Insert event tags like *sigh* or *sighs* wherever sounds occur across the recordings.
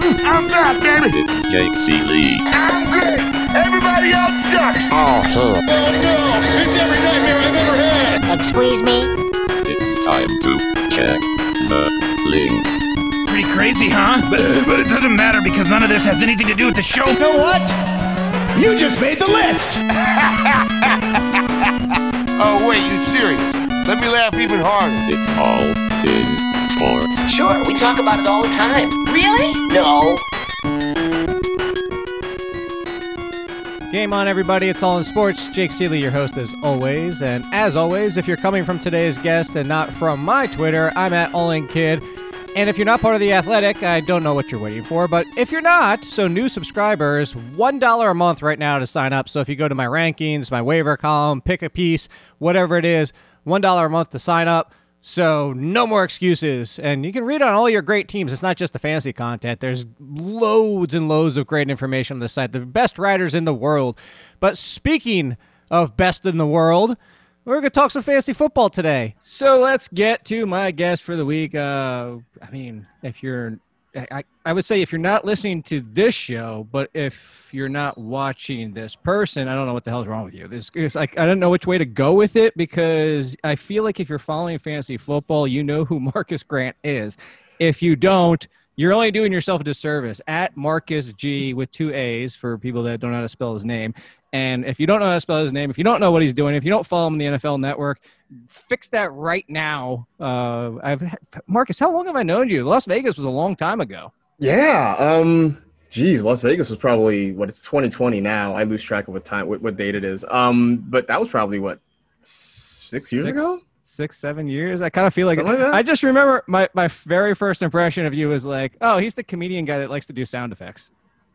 news. I'm back, baby. It's Jake Ciely. I'm great. Everybody else sucks. Oh, hell. no It's every nightmare I've ever had! Excuse me? It's time to check the link. Pretty crazy, huh? But, but it doesn't matter because none of this has anything to do with the show. You know what? You just made the list. *laughs* Oh, wait, you serious? Let me laugh even harder. It's all in sports. Sure, we talk about it all the time. Really? No. Game on, everybody. It's all in sports. Jake Ciely, your host, as always. And as always, if you're coming from today's guest and not from my Twitter, I'm at All In Kid. And if you're not part of the Athletic, I don't know what you're waiting for. But if you're not, so new subscribers, one dollar a month right now to sign up. So if you go to my rankings, my waiver column, pick a piece, whatever it is, one dollar a month to sign up. So no more excuses. And you can read on all your great teams. It's not just the fantasy content. There's loads and loads of great information on the site. The best writers in the world. But speaking of best in the world, we're going to talk some fantasy football today. So let's get to my guest for the week. Uh, I mean, if you're, I, I- would say if you're not listening to this show, but if you're not watching this person, I don't know what the hell's wrong with you. This is like, I don't know which way to go with it because I feel like if you're following fantasy football, you know who *laughs* Marcas Grant is. If you don't, you're only doing yourself a disservice. At Marcas G with two A's for people that don't know how to spell his name. And if you don't know how to spell his name, if you don't know what he's doing, if you don't follow him on the NFL Network, fix that right now. Uh, I've Marcas, how long have I known you? Las Vegas was a long time ago. Yeah. Um. Geez, Las Vegas was probably what it's 2020 now. I lose track of what time, what, what date it is. Um. But that was probably what six years Six- ago. Six, seven years. I kind of feel like, like? I just remember my, my very first impression of you was like, oh, he's the comedian guy that likes to do sound effects.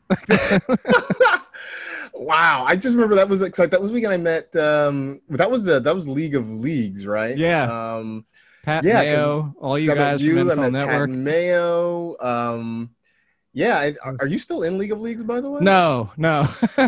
*laughs* *laughs* wow. I just remember that was like that was the weekend I met. Um. That was the that was League of Leagues, right? Yeah. Um. Pat Yeah, Mayo, all you so I met guys you, from I met Pat Mayo. Um. Yeah. I, are- are you still in League of Leagues, by the way? No, no. *laughs*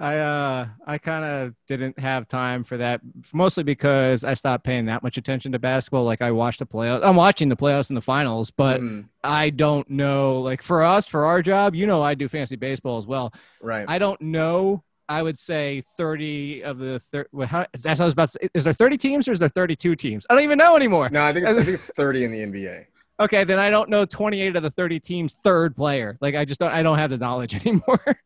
I uh I kind of didn't have time for that mostly because I stopped paying that much attention to basketball like I watched the playoffs. I'm watching the playoffs and the finals, but Mm, I don't know like for us for our job, you know I do fantasy baseball as well. right. I don't know I would say 30 of the thir- well, how, that's what I was about to say. Is there 30 teams or is there 32 teams? I don't even know anymore. no, I think it's, I think *laughs* it's 30 in the NBA. Okay, then I don't know 28 of the 30 teams third player. Like I just don't I don't have the knowledge *laughs* anymore.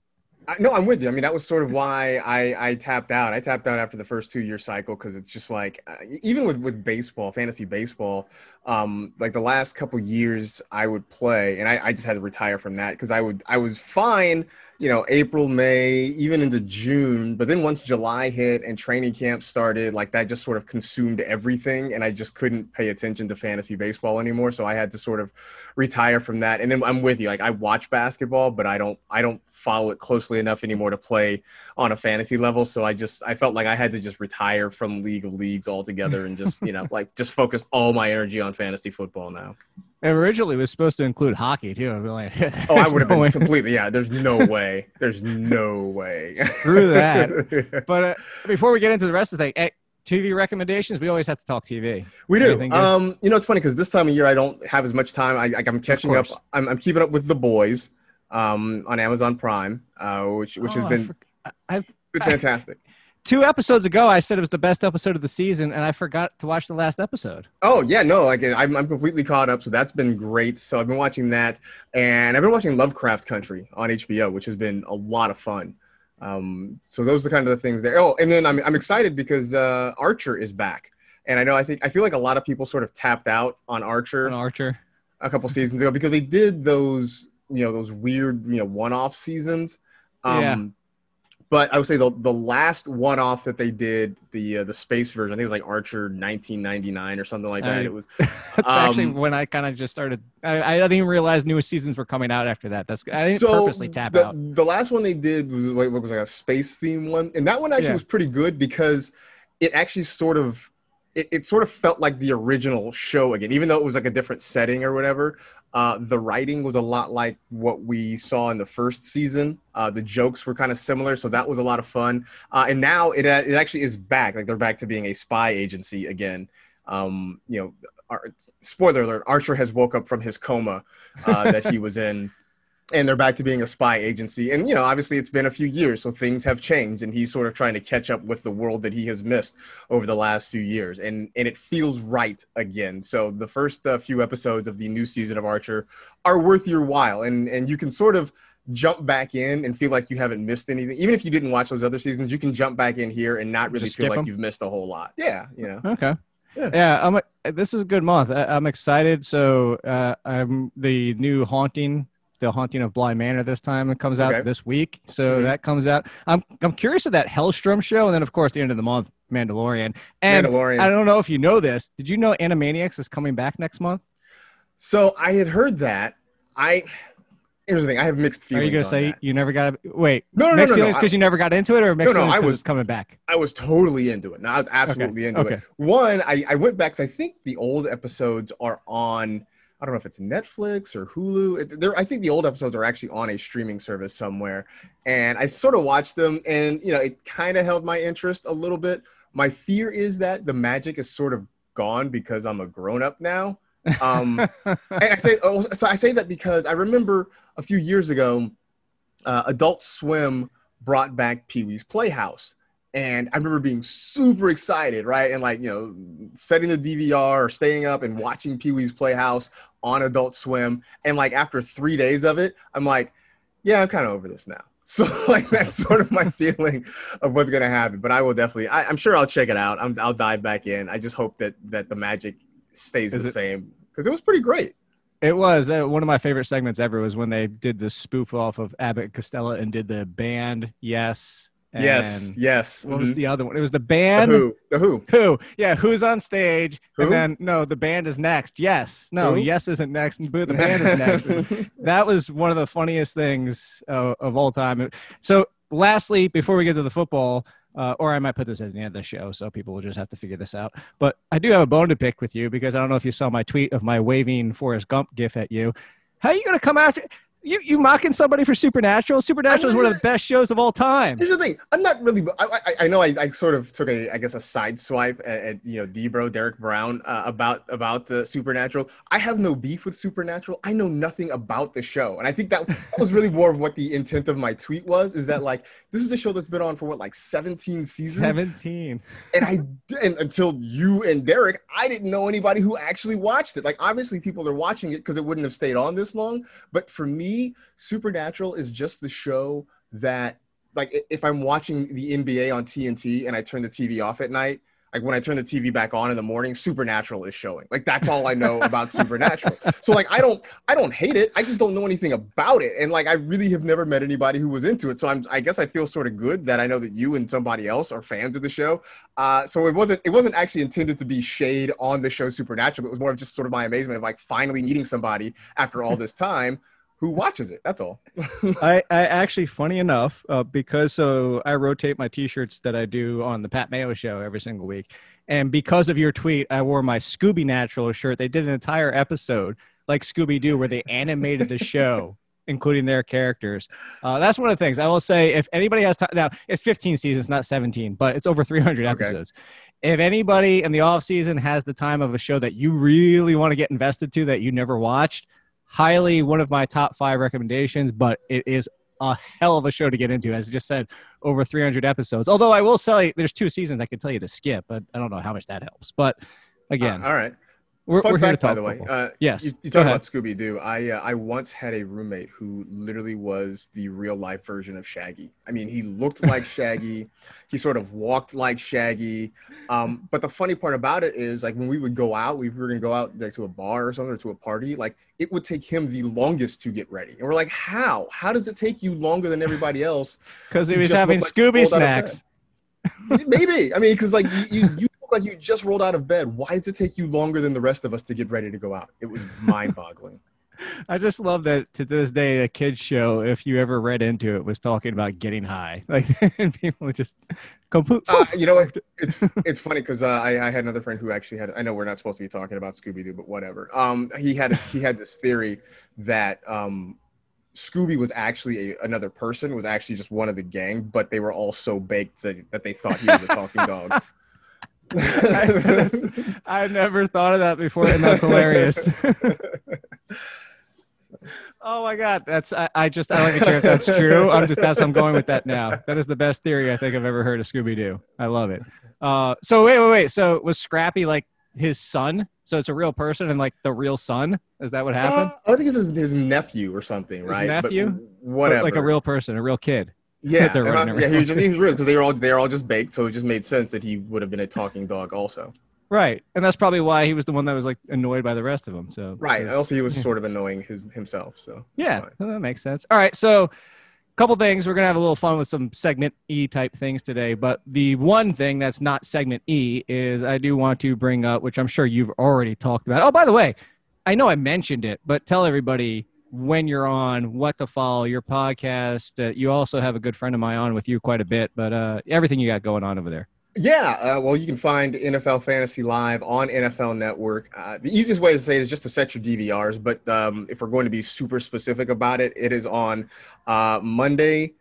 I, no, I'm with you. I mean, that was sort of why I, I tapped out. I tapped out after the first two year cycle because it's just like, uh, even with, with baseball, fantasy baseball, um, like the last couple years I would play, and I, I just had to retire from that because I would I was fine, you know, April, May, even into June. But then once July hit and training camp started, like that just sort of consumed everything, and I just couldn't pay attention to fantasy baseball anymore. So I had to sort of retire from that. And then I'm with you. Like I watch basketball, but I don't I don't follow it closely enough anymore to play on a fantasy level. So I just I felt like I had to just retire from League of Leagues altogether and just, you know, *laughs* like just focus all my energy on fantasy football now. And originally it was supposed to include hockey too. I'd be like, *laughs* Oh, I would have no been way. completely yeah, there's no *laughs* way. There's no way. Screw that. *laughs* But uh, before we get into the rest of the thing, eh, TV recommendations. We always have to talk TV. We do. Um, you know, it's funny because this time of year I don't have as much time. I, like I'm catching up. I'm, I'm keeping up with the boys, um, on Amazon Prime, uh, which which Oh, has been I've been I- fantastic. Two episodes ago. I said it was the best episode of the season, and I forgot to watch the last episode. Oh yeah, no, like I'm, I'm completely caught up, so that's been great. So I've been watching that, and I've been watching Lovecraft Country on HBO, which has been a lot of fun. Um, so those are kind of the things there. Oh, and then I'm I'm excited because uh, Archer is back, and I know I think I feel like a lot of people sort of tapped out on Archer On Archer. a couple seasons ago because they did those you know those weird you know one-off seasons. Um, Yeah. But I would say the the last one-off that they did the uh, the space version I think it was like Archer 1999 or something like that. I- it was *laughs* That's actually Um, when I kind of just started. I, I didn't even realize new seasons were coming out after that. That's I didn't so purposely tap the, out. The last one they did was like, what was like a space theme one, and that one actually Yeah. was pretty good because it actually sort of it, it sort of felt like the original show again, even though it was like a different setting or whatever. Uh, the writing was a lot like what we saw in the first season. Uh, the jokes were kind of similar, so that was a lot of fun. Uh, and now it uh, it actually is back. Like they're back to being a spy agency again. Um, you know, Ar- spoiler alert: Archer has woke up from his coma uh, that he was in, and they're back to being a spy agency. And you know, obviously, it's been a few years, so things have changed, and he's sort of trying to catch up with the world that he has missed over the last few years, and and it feels right again. So the first uh, few episodes of the new season of Archer are worth your while, and and you can sort of jump back in and feel like you haven't missed anything. Even if you didn't watch those other seasons, you can jump back in here and not really Just feel like like 'em? you've missed a whole lot. Yeah, you know. Okay. Yeah. Yeah, I'm. This is a good month. I, I'm excited. So, uh, I'm the new haunting, the haunting of Bly Manor. This time it comes out Okay. this week. So Mhm. that comes out. I'm I'm curious of that Helstrom show, and then of course the end of the month, Mandalorian. And Mandalorian. I don't know if you know this. Did you know Animaniacs is coming back next month? So I had heard that. I here's the thing. I have mixed feelings. Are you gonna on say that. you never got? Wait, No, no, no, mixed no, no. feelings because you never got into it, or mixed No, no, feelings I was- it's coming back? I was totally into it. No, I was absolutely into okay. it. One, I, I went back because I think the old episodes are on. I don't know if it's Netflix or Hulu. It, they're, I think the old episodes are actually on a streaming service somewhere, and I sort of watched them, and you know, it kind of held my interest a little bit. My fear is that the magic is sort of gone because I'm a grown up now. Um, *laughs* and I say oh, so I say that because I remember a few years ago, uh, Adult Swim brought back Pee Wee's Playhouse, and I remember being super excited, right? And like you know, setting the DVR or staying up and watching Pee Wee's Playhouse on Adult Swim, and like after three days of it, I'm like, yeah, I'm kind of over this now. *laughs* So like that's sort of my feeling of what's gonna happen. But I will definitely, I, I'm sure I'll check it out. I'm, I'll dive back in. I just hope that that the magic stays Is the it- same because it was pretty great. It was uh, one of my favorite segments ever. Was when they did the spoof off of Abbott Costello and did the band. Yes. Yes, and yes. What was mhm. the other one? It was the the band. Who? The Who? Who? Yeah, who's on stage? Who? And then no, the band is next. Yes. No, Who? yes isn't next. And boo, the band is next. *laughs* that was one of the funniest things uh, of all time. So, lastly, before we get to the football, uh, or I might put this at the end of the show, so people will just have to figure this out. But I do have a bone to pick with you because I don't know if you saw my tweet of my waving Forrest Gump gif at you. How are you going to come after? You you mocking somebody for Supernatural? Supernatural is one of the best shows of all time. Here's the thing. I'm not really. I, I, I know I, I sort of took a I guess a side swipe at, at you know Debro Derek Brown uh, about about the Supernatural. I have no beef with Supernatural. I know nothing about the show, and I think that, that was really more of what the intent of my tweet was. Is that like this is a show that's been on for what like 17 seasons, Seventeen. and I and until you and Derek, I didn't know anybody who actually watched it. Like obviously people are watching it because it wouldn't have stayed on this long. But for me, Supernatural is just the show that like if I'm watching the NBA on TNT and I turn the TV off at night, like when I turn the TV back on in the morning, Supernatural is showing. Like that's all I know *laughs* about Supernatural. So like I don't I don't hate it. I just don't know anything about it. And like I really have never met anybody who was into it. So I'm I guess I feel sort of good that I know that you and somebody else are fans of the show. Uh, so it wasn't it wasn't actually intended to be shade on the show Supernatural. It was more of just sort of my amazement of like finally meeting somebody after all this time who watches it. That's all. *laughs* I, I actually, funny enough, uh, because so I rotate my T-shirts that I do on the Pat Mayo show every single week, and because of your tweet, I wore my Scooby Natural shirt. They did an entire episode like Scooby Doo where they *laughs* animated the show, including their characters. Uh, that's one of the things I will say. If anybody has time, now it's 15 seasons, not 17, but it's over 300 Okay. episodes. If anybody in the off season has the time of a show that you really want to get invested to that you never watched, highly one of my top five recommendations, but it is a hell of a show to get into. As I just said, over 300 episodes. Although I will say there's two seasons I can tell you to skip, but I don't know how much that helps. But again, Uh, all right. We're, Fun we're here to fact, by the way. Uh, yes, You, you talk about Scooby Doo. I uh, I once had a roommate who literally was the real life version of Shaggy. I mean, he looked *laughs* like Shaggy. He sort of walked like Shaggy. Um, but the funny part about it is, like when we would go out, we were gonna go out like to a bar or something or to a party. Like it would take him the longest to get ready, and we're like, how? How does it take you longer than everybody else? *laughs* Because he was having like Scooby rolled out of snacks. *laughs* Maybe. I mean, because like you, you, like you just rolled out of bed. Why does it take you longer than the rest of us to get ready to go out? It was mind-boggling. *laughs* I just love that to this day, a kids show, if you ever read into it, was talking about getting high. *laughs* Like, and people just complete. Uh, you know what? *laughs* It's it's funny because uh, I, I had another friend who actually had. I know we're not supposed to be talking about Scooby Doo, but whatever. Um, he had this, he had this theory that um, Scooby was actually a, another person, was actually just one of the gang, but they were all so baked that, that they thought he was a talking dog. *laughs* That's- I never thought of that before, and that's hilarious. *laughs* oh my god, that's I, I just I don't even care if that's true. I'm just that's I'm going with that now. That is the best theory I think I've ever heard of Scooby Doo. I love it. Uh, so wait, wait, wait. So was Scrappy like his son? So it's a real person and like the real son? Is that what happened? Uh, I think it's his, his nephew or something, His right? But nephew? whatever. Like a real person, a real kid. Yeah, *laughs* they're and I- running yeah. He was just he was real because they were all they were all just baked, so it just made sense that he would have been a talking dog also. Right. And that's probably why he was the one that was like annoyed by the rest of them. So Right. Also, he was *laughs* sort of annoying his himself. So Yeah, well, that makes sense. All right, so a couple things. We're gonna have a little fun with some segment E type things today. But the one thing that's not segment E is I do want to bring up, which I'm sure you've already talked about. Oh, by the way, I know I mentioned it, but tell everybody when you're on, what to follow, your podcast. Uh, you also have a good friend of mine on with you quite a bit, but uh, everything you got going on over there. Yeah, uh, well, you can find NFL Fantasy Live on NFL Network. Uh, the easiest way to say it is just to set your DVRs, but um, if we're going to be super specific about it, it is on uh, Monday,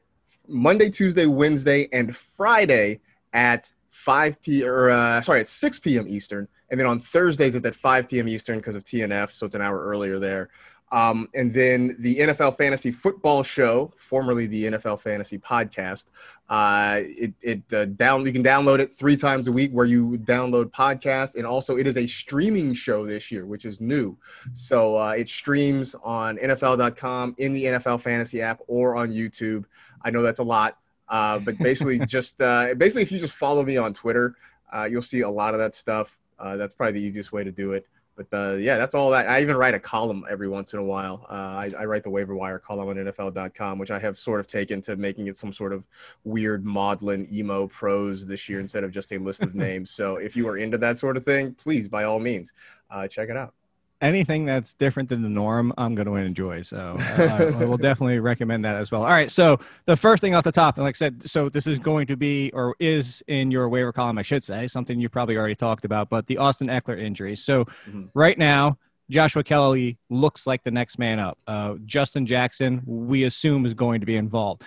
Monday, Tuesday, Wednesday, and Friday at 5 p. or uh, sorry, at 6 p.m. Eastern, and then on Thursdays it's at 5 p.m. Eastern because of TNF, so it's an hour earlier there. Um, and then the NFL Fantasy Football Show, formerly the NFL Fantasy Podcast, uh, it it uh, down you can download it three times a week where you download podcasts, and also it is a streaming show this year, which is new. So uh, it streams on NFL.com in the NFL Fantasy app or on YouTube. I know that's a lot, uh, but basically *laughs* just uh, basically if you just follow me on Twitter, uh, you'll see a lot of that stuff. Uh, that's probably the easiest way to do it. But uh, yeah, that's all that. I even write a column every once in a while. Uh, I, I write the waiver wire column on NFL.com, which I have sort of taken to making it some sort of weird maudlin emo prose this year instead of just a list of *laughs* names. So if you are into that sort of thing, please, by all means, uh, check it out. Anything that's different than the norm, I'm going to enjoy. So *laughs* I, I will definitely recommend that as well. All right. So the first thing off the top, and like I said, so this is going to be or is in your waiver column, I should say, something you probably already talked about, but the Austin Ekeler injury. So Mhm. right now, Joshua Kelley looks like the next man up. Uh, Justin Jackson, we assume, is going to be involved.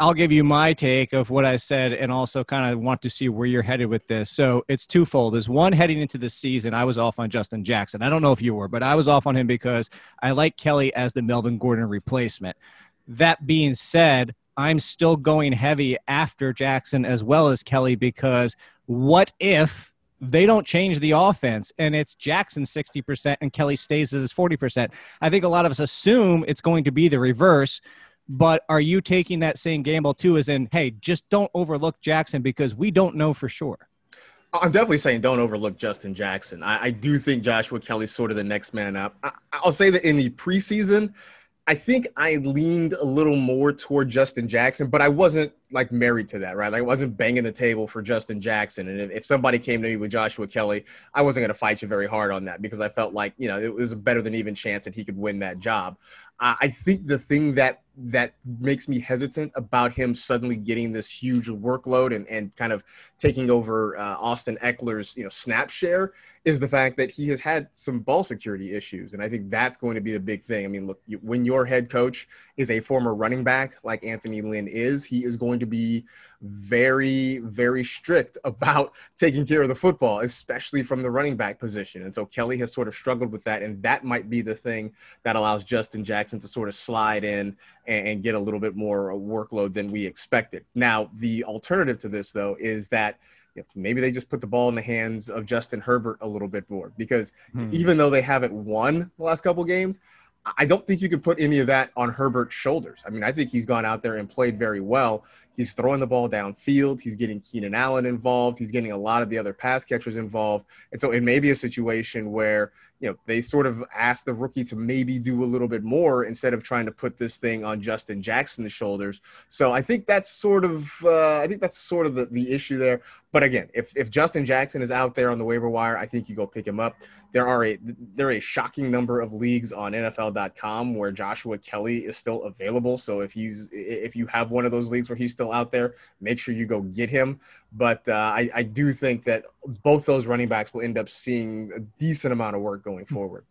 I'll give you my take of what I said and also kind of want to see where you're headed with this. So it's twofold. Is one heading into the season, I was off on Justin Jackson. I don't know if you were, but I was off on him because I like Kelley as the Melvin Gordon replacement. That being said, I'm still going heavy after Jackson as well as Kelley because what if they don't change the offense and it's Jackson 60% and Kelley stays as 40%? I think a lot of us assume it's going to be the reverse. But are you taking that same gamble too, as in, hey, just don't overlook Jackson because we don't know for sure? I'm definitely saying don't overlook Justin Jackson. I, I do think Joshua Kelley's sort of the next man up. I, I'll say that in the preseason, I think I leaned a little more toward Justin Jackson, but I wasn't like married to that, right? Like I wasn't banging the table for Justin Jackson. And if, if somebody came to me with Joshua Kelley, I wasn't going to fight you very hard on that because I felt like, you know, it was a better than even chance that he could win that job. I think the thing that that makes me hesitant about him suddenly getting this huge workload and, and kind of taking over uh, Austin Ekeler's you know snap share is the fact that he has had some ball security issues, and I think that's going to be the big thing. I mean, look, when your head coach is a former running back like Anthony Lynn is, he is going to be very, very strict about *laughs* taking care of the football, especially from the running back position. And so Kelley has sort of struggled with that, and that might be the thing that allows Justin Jackson to sort of slide in and, and get a little bit more workload than we expected. Now, the alternative to this, though, is that maybe they just put the ball in the hands of Justin Herbert a little bit more because Hmm. even though they haven't won the last couple games, I don't think you could put any of that on Herbert's shoulders. I mean, I think he's gone out there and played very well. He's throwing the ball downfield. He's getting Keenan Allen involved. He's getting a lot of the other pass catchers involved. And so it may be a situation where, you know, they sort of ask the rookie to maybe do a little bit more instead of trying to put this thing on Justin Jackson's shoulders. So I think that's sort of, uh, I think that's sort of the, the issue there. But again, if, if Justin Jackson is out there on the waiver wire, I think you go pick him up. There are a there are a shocking number of leagues on NFL.com where Joshua Kelley is still available. So if he's if you have one of those leagues where he's still out there, make sure you go get him. But uh, I, I do think that both those running backs will end up seeing a decent amount of work going forward.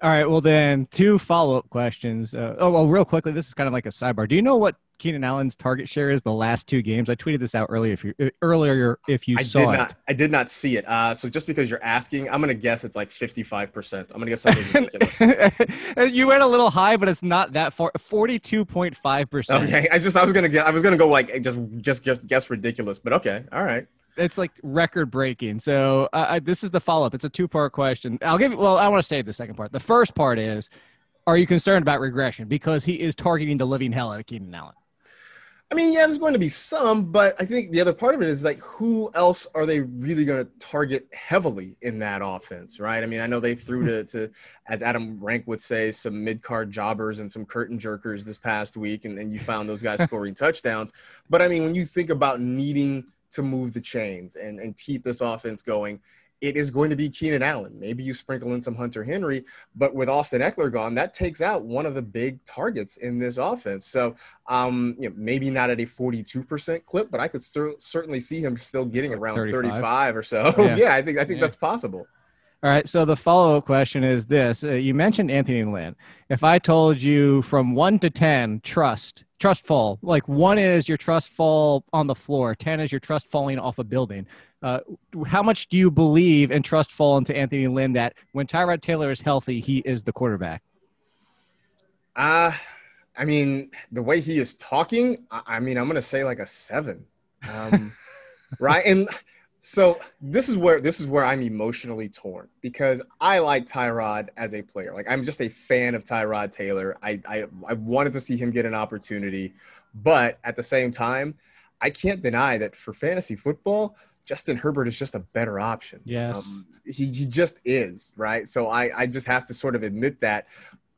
All right. Well, then two follow up questions. Uh, oh, well, real quickly, this is kind of like a sidebar. Do you know what Keenan Allen's target share is the last two games? I tweeted this out earlier. If you earlier, if you I saw did it, not. I did not see it. Uh, so just because you're asking, I'm gonna guess it's like 55. percent I'm gonna guess something ridiculous. *laughs* you went a little high, but it's not that far. Forty-two point five percent. Okay, I just I was gonna get I was gonna go like just just just guess ridiculous, but okay, all right. It's like record breaking. So uh, I, this is the follow up. It's a two part question. I'll give you. Well, I want to save the second part. The first part is, are you concerned about regression because he is targeting the living hell out of Keenan Allen? I mean, yeah, there's going to be some, but I think the other part of it is like, who else are they really going to target heavily in that offense, right? I mean, I know they threw hmm. to, to as Adam Rank would say, some mid card jobbers and some curtain jerkers this past week, and then you found those guys *laughs* scoring touchdowns. But I mean, when you think about needing to move the chains and, and keep this offense going, it is going to be Keenan Allen. Maybe you sprinkle in some Hunter Henry, but with Austin Ekeler gone, that takes out one of the big targets in this offense. So, um, you know, maybe not at a 42% clip, but I could cer- certainly see him still getting around 35, 35 or so. Yeah. *laughs* Yeah. I think I think Yeah. that's possible. All right. So the follow up question is this: uh, You mentioned Anthony Lynn. If I told you from one to ten, trust, trust fall. Like one is your trust fall on the floor, ten is your trust falling off a building. Uh, how much do you believe and trust fall into Anthony Lynn that when Tyrod Taylor is healthy, he is the quarterback? Uh, I mean, the way he is talking, I, I mean, I'm going to say like a seven. Um, *laughs* right. And so this is where this is where I'm emotionally torn because I like Tyrod as a player. Like I'm just a fan of Tyrod Taylor. I, I I wanted to see him get an opportunity, but at the same time, I can't deny that for fantasy football, Justin Herbert is just a better option. Yes. Um, he, he just is, right? So I, I just have to sort of admit that.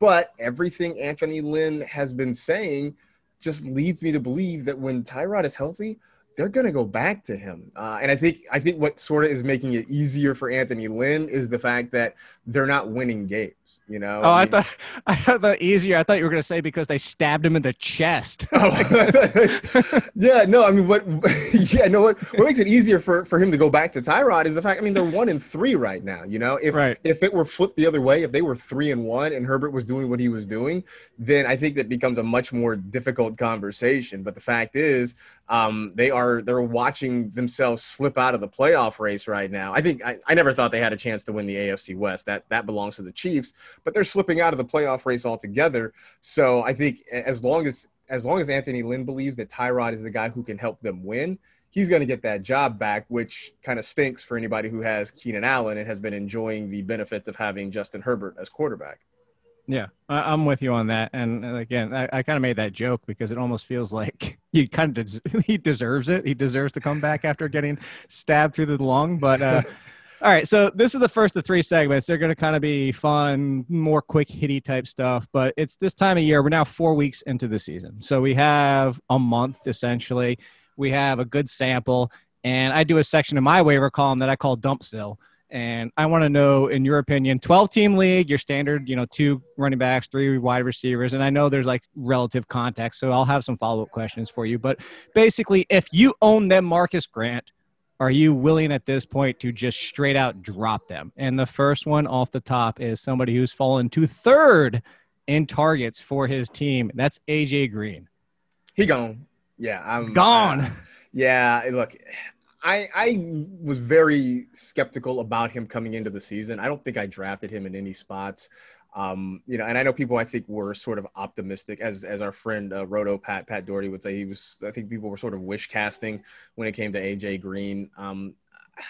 But everything Anthony Lynn has been saying just leads me to believe that when Tyrod is healthy, they're going to go back to him. Uh, and I think I think what sort of is making it easier for Anthony Lynn is the fact that they're not winning games. You know? Oh, I mean- thought *laughs* I thought the easier. I thought you were going to say because they stabbed him in the chest. *laughs* Oh. *laughs* yeah, no, I mean, what? Yeah, no, what? What makes it easier for for him to go back to Tyrod is the fact. I mean, they're one and three right now. You know, if Right. if it were flipped the other way, if they were three and one and Herbert was doing what he was doing, then I think that becomes a much more difficult conversation. But the fact is, um, they are they're watching themselves slip out of the playoff race right now. I think I, I never thought they had a chance to win the AFC West. That that belongs to the Chiefs, but they're slipping out of the playoff race altogether. So I think as long as as long as Anthony Lynn believes that Tyrod is the guy who can help them win, he's going to get that job back, which kind of stinks for anybody who has Keenan Allen and has been enjoying the benefits of having Justin Herbert as quarterback. Yeah, I, I'm with you on that. And again, I, I kind of made that joke because it almost feels like *laughs* he kind of des- *laughs* he deserves it. He deserves to come back after getting stabbed through the lung. But uh, *laughs* all right, so this is the first of three segments. They're going to kind of be fun, more quick hitty type stuff. But it's this time of year. We're now four weeks into the season, so we have a month essentially. We have a good sample, and I do a section of my waiver column that I call Dumpsville. And I want to know, in your opinion, 12 team league, your standard, you know, two running backs, three wide receivers. And I know there's like relative context. So I'll have some follow up questions for you. But basically, if you own them, Marcas Grant, are you willing at this point to just straight out drop them? And the first one off the top is somebody who's fallen to third in targets for his team. That's AJ Green. He gone. Yeah, I'm Gone. uh, yeah, look, I I was very skeptical about him coming into the season. I don't think I drafted him in any spots. Um, you know, and I know people I think were sort of optimistic, as as our friend uh, Roto Pat Pat Daugherty would say. He was. I think people were sort of wish casting when it came to AJ Green. Um,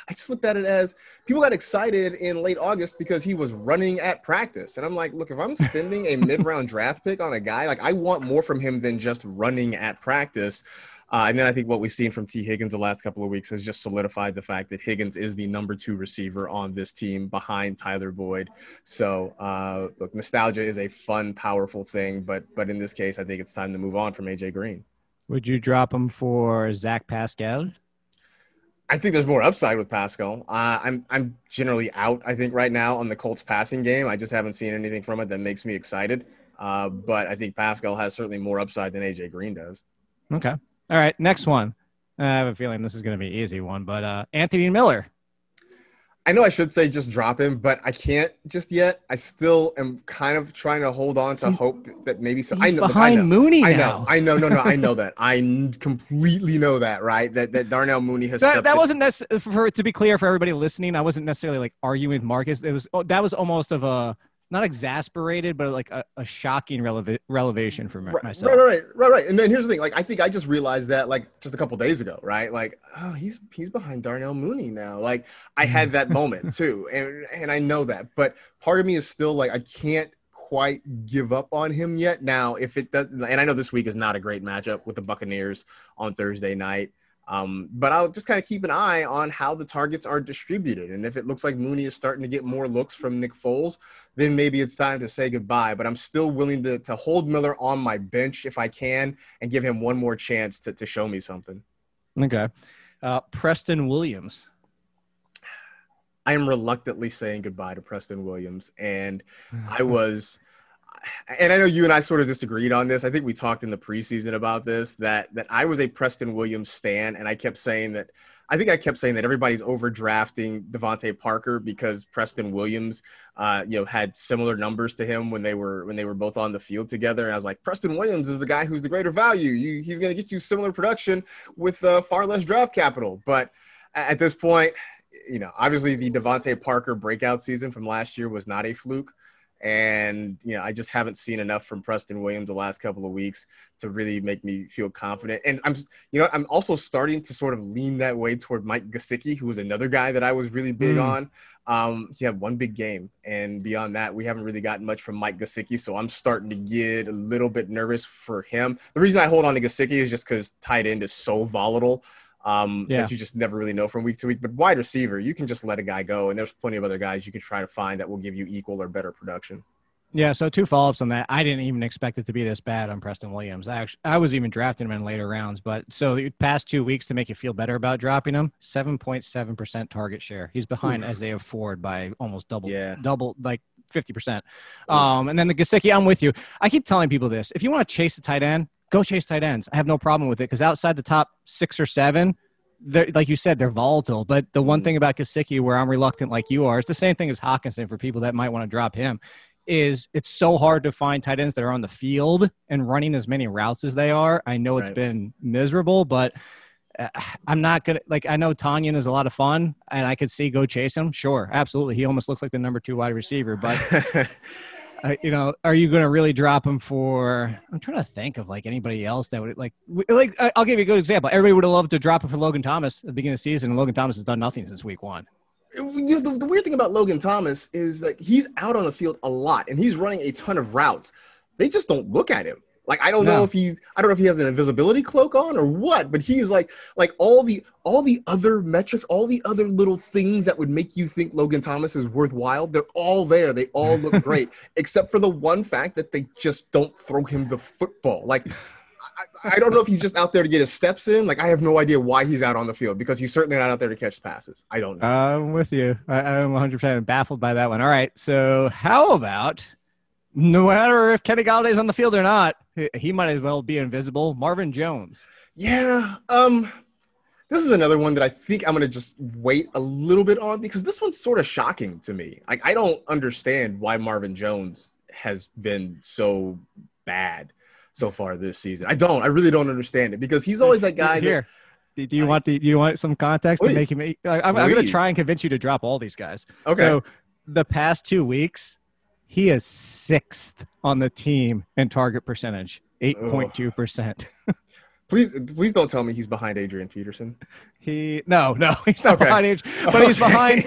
I just looked at it as people got excited in late August because he was running at practice. And I'm like, look, if I'm *laughs* spending a mid round draft pick on a guy, like I want more from him than just running at practice. Uh, and then I think what we've seen from Tee Higgins the last couple of weeks has just solidified the fact that Higgins is the number two receiver on this team behind Tyler Boyd. So, uh, look, nostalgia is a fun, powerful thing, but but in this case, I think it's time to move on from AJ Green. Would you drop him for Zach Pascal? I think there's more upside with Pascal. Uh, I'm I'm generally out. I think right now on the Colts passing game. I just haven't seen anything from it that makes me excited. Uh, but I think Pascal has certainly more upside than AJ Green does. Okay. All right. Next one. I have a feeling this is going to be an easy one, but uh, Anthony Miller. I know I should say just drop him, but I can't just yet. I still am kind of trying to hold on to hope that maybe so. I He's know, look, I behind know, Mooney I now. know, I know, no, no, I know *laughs* that. I completely know that, right? That that Darnell Mooney has That, that wasn't necessarily for to be clear for everybody listening. I wasn't necessarily like arguing with Marcas. It was oh, that was almost of a not exasperated, but like a, a shocking releva- relevation for Right, myself. right, right, right, right. And then here's the thing: like, I think I just realized that like just a couple days ago, right? Like, oh, he's he's behind Darnell Mooney now. Like, I mm-hmm. had that moment *laughs* too, and and I know that, but part of me is still like, I can't quite give up on him yet. Now, if it does, and I know this week is not a great matchup with the Buccaneers on Thursday night. Um, but I'll just kind of keep an eye on how the targets are distributed. And if it looks like Mooney is starting to get more looks from Nick Foles, then maybe it's time to say goodbye. But I'm still willing to, to hold Miller on my bench if I can and give him one more chance to, to show me something. Okay. Uh, Preston Williams. I am reluctantly saying goodbye to Preston Williams. And *sighs* I was and I know you and I sort of disagreed on this. I think we talked in the preseason about this that that I was a Preston Williams stan, and I kept saying that I think I kept saying that everybody's overdrafting DeVante Parker because Preston Williams, uh, you know, had similar numbers to him when they were when they were both on the field together. And I was like, Preston Williams is the guy who's the greater value. You, he's going to get you similar production with uh, far less draft capital. But at this point, you know, obviously the DeVante Parker breakout season from last year was not a fluke. And, you know, I just haven't seen enough from Preston Williams the last couple of weeks to really make me feel confident. And I'm you know, I'm also starting to sort of lean that way toward Mike Gesicki, who was another guy that I was really big Mm. on. Um, he had one big game. And beyond that, we haven't really gotten much from Mike Gesicki. So I'm starting to get a little bit nervous for him. The reason I hold on to Gesicki is just because tight end is so volatile um, Yeah. that you just never really know from week to week. But wide receiver, you can just let a guy go, and there's plenty of other guys you can try to find that will give you equal or better production. Yeah, so two follow ups on that. I didn't even expect it to be this bad on Preston Williams. I actually, I was even drafting him in later rounds, but so the past two weeks to make you feel better about dropping him, seven point seven percent target share. He's behind Isaiah Ford by almost double, Yeah. double like fifty percent. Um, and then the Gesicki, I'm with you. I keep telling people this: if you want to chase a tight end, go chase tight ends. I have no problem with it because outside the top six or seven, they're, like you said, they're volatile. But the one thing about Gesicki, where I'm reluctant, like you are, it's the same thing as Hockenson for people that might want to drop him. Is it's so hard to find tight ends that are on the field and running as many routes as they are. I know it's Right. been miserable, but uh, I'm not gonna like. I know Tonyan is a lot of fun, and I could see go chase him. Sure, absolutely. He almost looks like the number two wide receiver, but *laughs* uh, you know, are you going to really drop him for? I'm trying to think of like anybody else that would like. Like, I'll give you a good example. Everybody would have loved to drop him for Logan Thomas at the beginning of the season, and Logan Thomas has done nothing since week one. You know, the, the weird thing about Logan Thomas is like he's out on the field a lot and he's running a ton of routes. They just don't look at him. Like I don't know if he's I don't know if he has an invisibility cloak on or what, but he's like like all the all the other metrics, all the other little things that would make you think Logan Thomas is worthwhile, they're all there. They all look *laughs* great, except for the one fact that they just don't throw him the football. Like I, I don't know if he's just out there to get his steps in. Like I have no idea why he's out on the field because he's certainly not out there to catch passes. I don't know. I'm with you. I, I'm 100% baffled by that one. All right. So, how about no matter if Kenny Golladay's on the field or not, he- might as well be invisible. Marvin Jones. Yeah. Um this is another one that I think I'm gonna just wait a little bit on because this one's sort of shocking to me. Like I don't understand why Marvin Jones has been so bad so far this season. I don't. I really don't understand it because he's always that guy Here. Do do you want the? Do you want some context to make him? I'm, I'm going to try and convince you to drop all these guys. Okay. So the past two weeks, he is sixth on the team in target percentage, eight point two percent. *laughs* please please don't tell me he's behind Adrian Peterson. He no no *laughs* he's not Okay. behind age, but he's behind.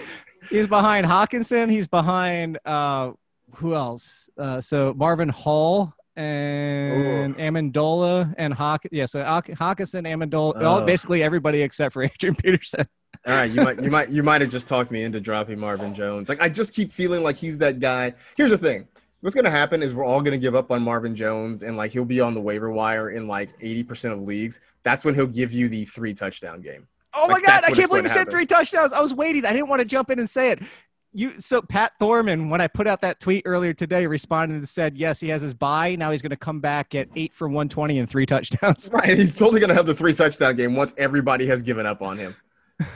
He's behind Hockenson. He's behind uh, who else? Uh, so Marvin Hall and Amendola and Hawk. Yeah, so Haw- Hockenson, Amendola, Oh. basically everybody except for *laughs* Adrian Peterson. All right, you might you might you might have just talked me into dropping Marvin Jones. Like I just keep feeling like he's that guy. Here's the thing. What's gonna happen is we're all gonna give up on Marvin Jones and like he'll be on the waiver wire in like 80% of leagues. That's when he'll give you the three touchdown game. Oh my god, I can't believe you said three touchdowns. I was waiting. I didn't want to jump in and say it. You so Pat Thorman, when I put out that tweet earlier today, responded and said, Yes, he has his bye. Now he's gonna come back at eight for one twenty and three touchdowns. Right. He's only gonna have the three touchdown game once everybody has given up on him.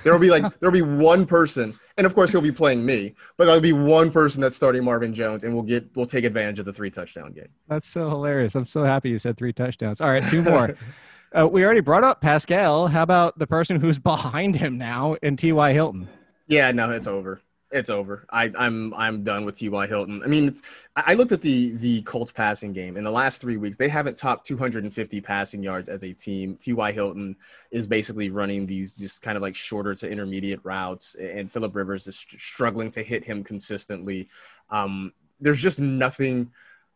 There will be like there will be one person, and of course he'll be playing me. But there'll be one person that's starting Marvin Jones, and we'll get we'll take advantage of the three touchdown game. That's so hilarious. I'm so happy you said three touchdowns. All right, two more. *laughs* uh, we already brought up Pascal. How about the person who's *laughs* behind him now in T.Y. Hilton? Yeah, no, it's over. It's over. I, I'm I'm done with T.Y. Hilton. I mean, I looked at the the Colts passing game in the last three weeks. They haven't topped 250 passing yards as a team. T.Y. Hilton is basically running these just kind of like shorter to intermediate routes, and Philip Rivers is str- struggling to hit him consistently. Um, there's just nothing.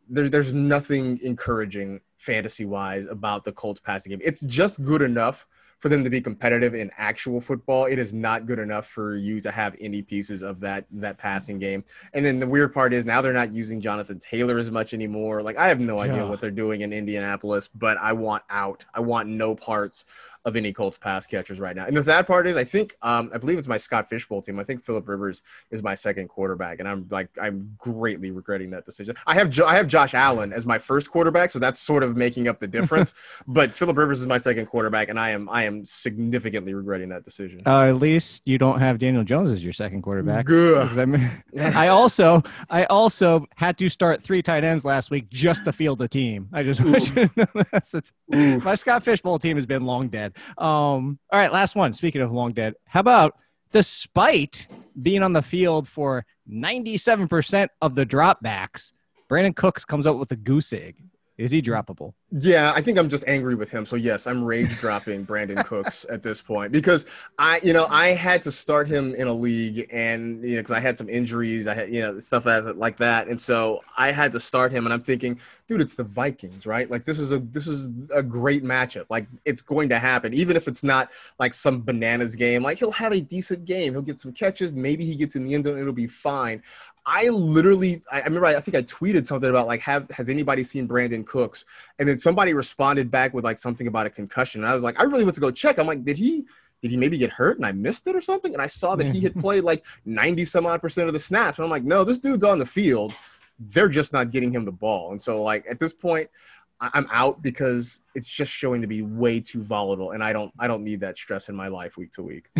There, there's nothing encouraging fantasy wise about the Colts passing game. It's just good enough for them to be competitive in actual football. It is not good enough for you to have any pieces of that that passing game. And then the weird part is now they're not using Jonathan Taylor as much anymore. Like I have no idea Yeah. what they're doing in Indianapolis, but I want out. I want no parts of any Colts pass catchers right now. And the sad part is, I think, um, I believe it's my Scott Fish Bowl team. I think Philip Rivers is my second quarterback, and I'm like, I'm greatly regretting that decision. I have, jo- I have Josh Allen as my first quarterback, so that's sort of making up the difference. *laughs* but Philip Rivers is my second quarterback, and I am, I am significantly regretting that decision. Uh, at least you don't have Daniel Jones as your second quarterback. Good. I, mean, *laughs* I also I also had to start three tight ends last week just to field the team. I just want you know that's it's, my Scott Fish Bowl team has been long dead. Um, all right, last one. Speaking of long dead, how about despite being on the field for 97% of the dropbacks, Brandin Cooks comes out with a goose egg. Is he droppable? Yeah, I think I'm just angry with him. So yes, I'm rage dropping Brandin Cooks at this point because I, you know, I had to start him in a league, and you know, because I had some injuries, I had, you know, stuff like that, and so I had to start him, and I'm thinking, dude, it's the Vikings, right? Like this is a this is a great matchup. Like it's going to happen, even if it's not like some bananas game. Like he'll have a decent game. He'll get some catches. Maybe he gets in the end zone. It'll be fine. I literally, I remember, I think I tweeted something about like, have has anybody seen Brandin Cooks? And then somebody responded back with like something about a concussion. And I was like, I really went to go check. I'm like, did he? Did he maybe get hurt and I missed it or something? And I saw that he had *laughs* played like 90 some odd percent of the snaps. And I'm like, no, this dude's on the field. They're just not getting him the ball. And so, like, at this point, I'm out because it's just showing to be way too volatile. And I don't, I don't need that stress in my life week to week. *laughs*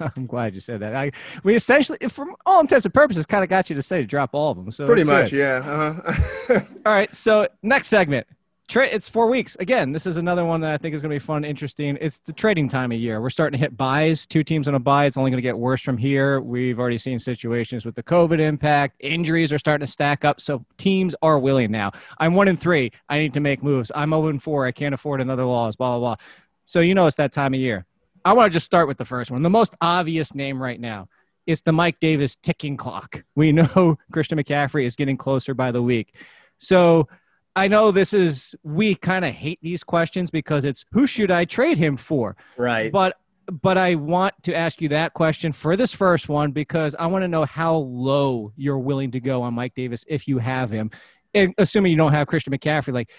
I'm glad you said that. I we essentially, from all intents and purposes, kind of got you to say to drop all of them. So Pretty much, good. yeah. Uh-huh. *laughs* All right. So next segment. Tra- it's four weeks. Again, this is another one that I think is going to be fun, interesting. It's the trading time of year. We're starting to hit buys. Two teams on a buy. It's only going to get worse from here. We've already seen situations with the COVID impact. Injuries are starting to stack up. So teams are willing now. I'm one in three. I need to make moves. I'm 0 and four. I can't afford another loss. Blah blah blah. So you know it's that time of year. I want to just start with the first one. The most obvious name right now is the Mike Davis ticking clock. We *laughs* know Christian McCaffrey is getting closer by the week. So I know this is we kind of hate these questions because it's who should I trade him for? right. But but I want to ask you that question for this first one because I want to know how low you're willing to go on Mike Davis if you have him. And assuming you don't have Christian McCaffrey, like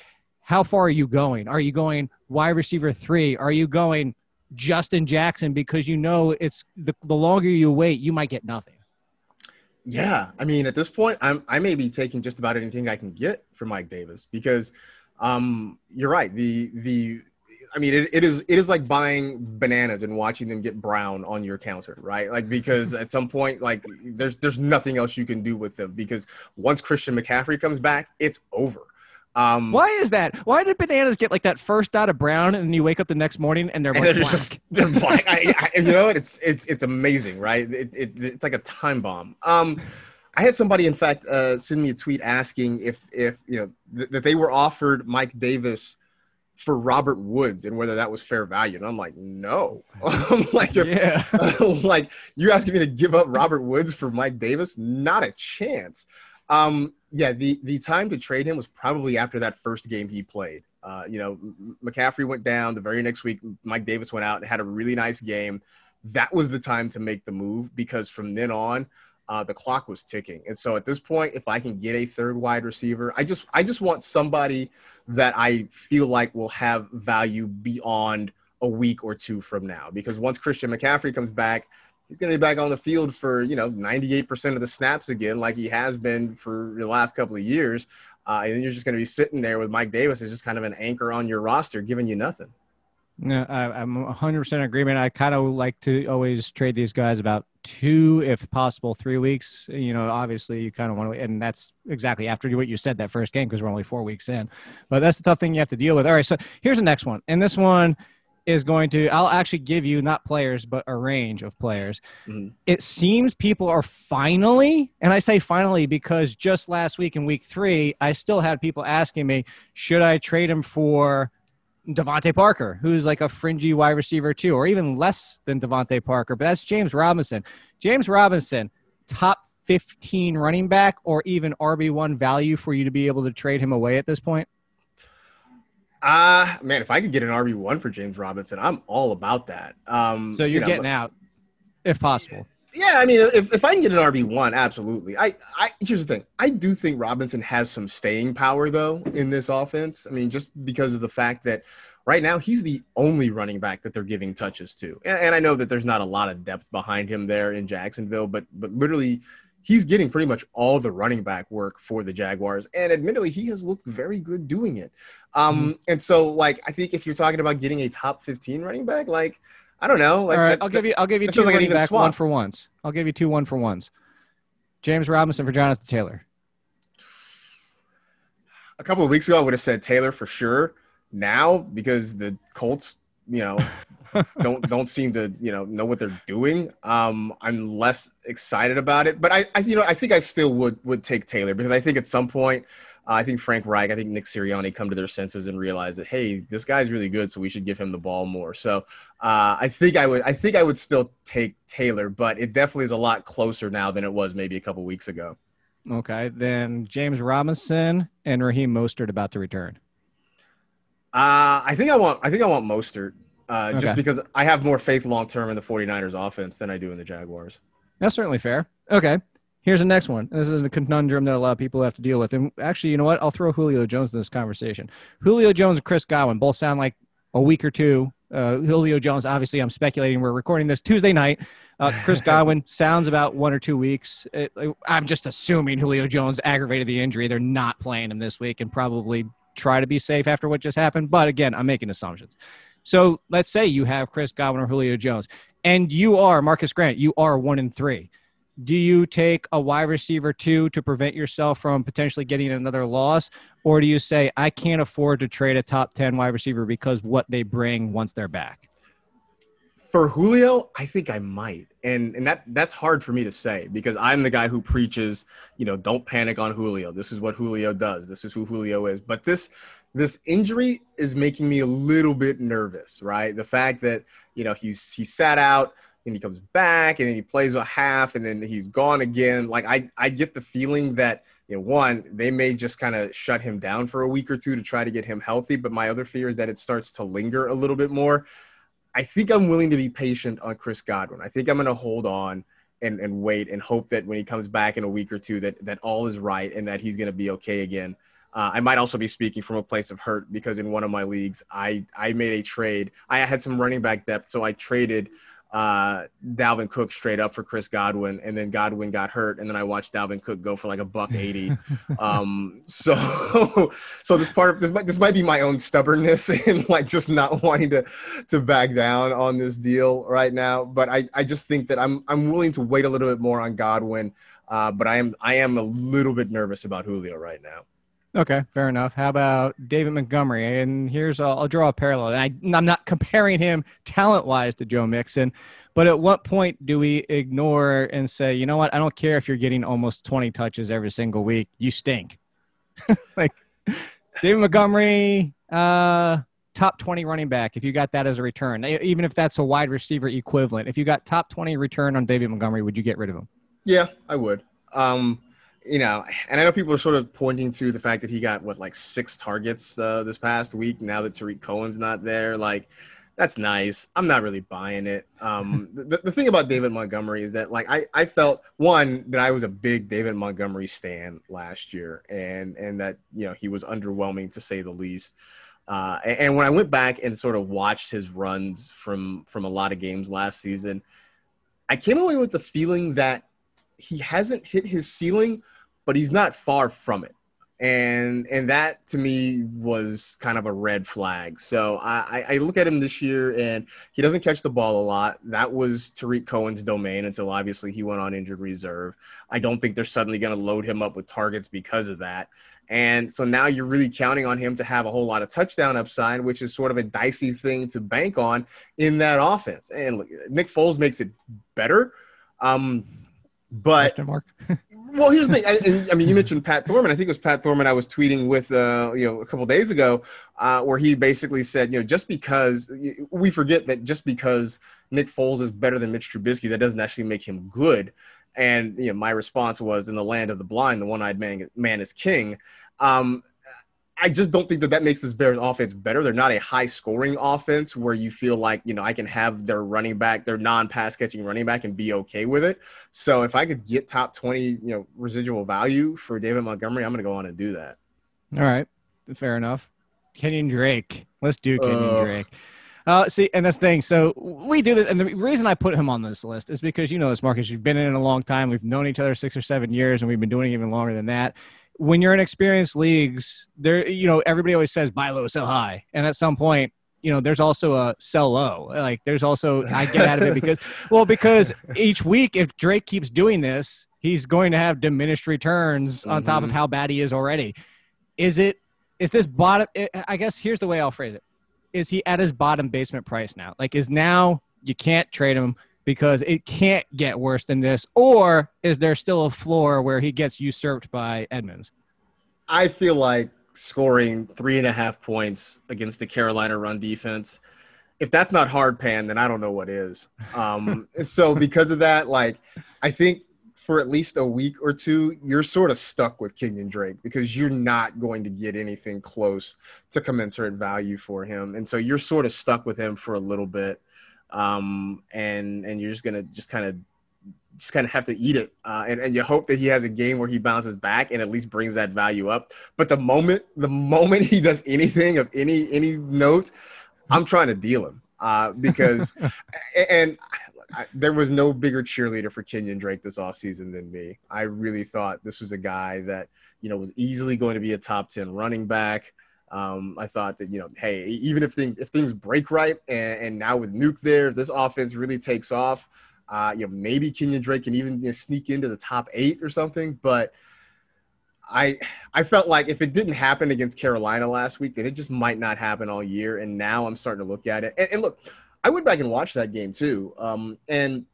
how far are you going? Are you going wide receiver three? Are you going Justin Jackson because you know it's the, the longer you wait, you might get nothing. Yeah, I mean, at this point, I'm I may be taking just about anything I can get for Mike Davis because, um, you're right. The the, I mean, it, it is it is like buying bananas and watching them get brown on your counter, right? Like because at some point, like there's there's nothing else you can do with them because once Christian McCaffrey comes back, it's over. Um, Why is that? Why did bananas get like that first dot of brown and then you wake up the next morning and they're and like they're black? just *laughs* they're black. I, I, you know? It's it's it's amazing, right? It, it it's like a time bomb. Um, I had somebody, in fact, uh, send me a tweet asking if if you know th- that they were offered Mike Davis for Robert Woods and whether that was fair value, and I'm like, no. *laughs* I'm like, if, yeah. *laughs* like you're asking me to give up Robert Woods for Mike Davis? Not a chance. Um, yeah, the the time to trade him was probably after that first game he played. Uh, you know, McCaffrey went down. The very next week, Mike Davis went out and had a really nice game. That was the time to make the move because from then on, uh, the clock was ticking. And so at this point, if I can get a third wide receiver, I just I just want somebody that I feel like will have value beyond a week or two from now. Because once Christian McCaffrey comes back, he's going to be back on the field for you know 98% of the snaps again, like he has been for the last couple of years. Uh, and you're just going to be sitting there with Mike Davis as just kind of an anchor on your roster, giving you nothing. Yeah, I, I'm 100% agreement. I kind of like to always trade these guys about two, if possible, three weeks. You know, obviously you kind of want to, and that's exactly after what you said that first game because we're only four weeks in. But that's the tough thing you have to deal with. All right, so here's the next one, and this one is going to I'll actually give you not players but a range of players. Mhm. It seems people are finally, and I say finally because just last week in week 3, I still had people asking me, should I trade him for DeVante Parker, who's like a fringy wide receiver too, or even less than DeVante Parker, but that's James Robinson. James Robinson, top 15 running back or even RB1 value for you to be able to trade him away at this point? Ah, man, if I could get an RB one for James Robinson, I'm all about that. Um, So you're you know, getting out if possible. Yeah, I mean, if, if I can get an RB one, absolutely. I, I here's the thing. I do think Robinson has some staying power though in this offense. I mean, just because of the fact that right now he's the only running back that they're giving touches to, and, and I know that there's not a lot of depth behind him there in Jacksonville, but but literally. He's getting pretty much all the running back work for the Jaguars, and admittedly, he has looked very good doing it. Um, And so, like, I think if you're talking about getting a top 15 running back, like, I don't know, like, All right, that- I'll give you. I'll give you two like running back, one for ones. I'll give you two one for ones. James Robinson for Jonathan Taylor. a couple of weeks ago, I would have said Taylor for sure. Now, because the Colts, you know, *laughs* don't don't seem to you know know what they're doing, um, I'm less excited about it. But I, I, you know, I think I still would would take Taylor because I think at some point, uh, I think Frank Reich, I think Nick Sirianni come to their senses and realize that hey, this guy's really good, so we should give him the ball more. So uh, I think I would I think I would still take Taylor, but it definitely is a lot closer now than it was maybe a couple weeks ago. Okay, then James Robinson and Raheem Mostert about to return. Uh, I think I want I think I want Mostert. Uh, Okay. just because I have more faith long term in the 49ers offense than I do in the Jaguars. That's certainly fair. Okay, here's the next one. This is a conundrum that a lot of people have to deal with. And actually, you know what? I'll throw Julio Jones in this conversation. Julio Jones and Chris Godwin both sound like a week or two. Uh, Julio Jones, obviously, I'm speculating. We're recording this Tuesday night. Uh, Chris *laughs* Godwin sounds about one or two weeks. It- I'm just assuming Julio Jones aggravated the injury. They're not playing him this week and probably try to be safe after what just happened. But again, I'm making assumptions. So let's say you have Chris Godwin or Julio Jones, and you are Marcas Grant. You are one and three. Do you take a wide receiver two to prevent yourself from potentially getting another loss, or do you say I can't afford to trade a top ten wide receiver because what they bring once they're back? For Julio, I think I might, and and that that's hard for me to say because I'm the guy who preaches, you know, don't panic on Julio. This is what Julio does. This is who Julio is. But this this injury is making me a little bit nervous, right? The fact that you know he's he sat out and he comes back and then he plays a half and then he's gone again. Like I I get the feeling that you know one they may just kind of shut him down for a week or two to try to get him healthy. But my other fear is that it starts to linger a little bit more. I think I'm willing to be patient on Chris Godwin. I think I'm going to hold on and, and wait and hope that when he comes back in a week or two that, that all is right and that he's going to be okay again. Uh, I might also be speaking from a place of hurt because in one of my leagues, I, I made a trade. I had some running back depth, so I traded uh, Dalvin Cook straight up for Chris Godwin, and then Godwin got hurt, and then I watched Dalvin Cook go for like a buck eighty. *laughs* um, so, *laughs* so this part of this might this might be my own stubbornness *laughs* and like just not wanting to to back down on this deal right now. But I I just think that I'm I'm willing to wait a little bit more on Godwin. Uh, but I am I am a little bit nervous about Julio right now. Okay, fair enough. How about David Montgomery? And here's I'll, I'll draw a parallel. And I, I'm not *laughs* comparing him talent wise to Joe Mixon, but at what point do we ignore and say, you know what? I don't care if you're getting almost 20 touches every single week. You stink. *laughs* like David Montgomery, uh, top 20 running back. If you got that as a return, even if that's a wide receiver equivalent, if you got top 20 return on David Montgomery, would you get rid of him? Yeah, I would. Um, you know, and I know people are sort of pointing to the fact that he got what like six targets uh, this past week. Now that Tarik Cohen's not there, like that's nice. I'm not really buying it. Um, *laughs* the, the thing about David Montgomery is that like I, I felt one that I was a big David Montgomery stan last year, and and that you know he was underwhelming to say the least. Uh, and, and when I went back and sort of watched his runs from from a lot of games last season, I came away with the feeling that he hasn't hit his ceiling, but he's not far from it. and and that to me was kind of a red flag. So I, I look at him this year, and he doesn't catch the ball a lot. That was Tarik Cohen's domain until obviously he went on injured reserve. I don't think they're suddenly going to load him up with targets because of that. And so now you're really counting on him to have a whole lot of touchdown upside, which is sort of a dicey thing to bank on in that offense. And Nick Foles makes it better. Um, but. *laughs* well, here's the thing. I, I, mean, you mentioned Pat Thorman. I think it was Pat Thorman I was tweeting with, uh, you know, a couple days ago, uh, where he basically said, you know, just because we forget that just because Nick Foles is better than Mitch Trubisky, that doesn't actually make him good. And you know, my response was, in the land of the blind, the one-eyed man, man is king. Um, I just don't think that that makes this Bears offense better. They're not a high scoring offense where you feel like, you know, I can have their running back, their non pass catching running back and be okay with it. So if I could get top 20, you know, residual value for David Montgomery, I'm going to go on and do that. All right. Fair enough. Kenyon Drake. Let's do Kenyon. Drake. Uh, see, and that's the thing. So we do this, and the reason I put him on this list is because you know this, Marcas. You've been in it a long time. We've known each other six or seven years, and we've been doing it even longer than that. When you're in experienced leagues, there, you know, everybody always says buy low, sell high, and at some point, you know, there's also a sell low. Like there's also I get out of it because, *laughs* well, because each week if Drake keeps doing this, he's going to have diminished returns on top of Mhm. how bad he is already. Is it? Is this bottom? I guess here's the way I'll phrase it is he at his bottom basement price now? Like, is now you can't trade him because it can't get worse than this, or is there still a floor where he gets usurped by Edmonds? I feel like scoring three and a half points against the Carolina run defense. If that's not hard pan, then I don't know what is. Um, *laughs* so because of that, like I think for at least a week or two, you're sort of stuck with Kenyon Drake because you're not going to get anything close to commensurate value for him, and so you're sort of stuck with him for a little bit, um, and and you're just gonna just kind of just kind of have to eat it. Uh, and, and you hope that he has a game where he bounces back and at least brings that value up. But the moment the moment *laughs* he does anything of any any note, I'm trying to deal him uh, because *laughs* and I, there was no bigger cheerleader for Kenyon Drake this offseason than me. I really thought this was a guy that you know was easily going to be a top ten running back. Um, I thought that you know, hey, even if things if things break right, and, and now with Nuke there, this offense really takes off, uh, you know, maybe Kenyon Drake can even you know, sneak into the top eight or something. But I I felt like if it didn't happen against Carolina last week, then it just might not happen all year. And now I'm starting to look at it. And, and look, I went back and watched that game too. Um, and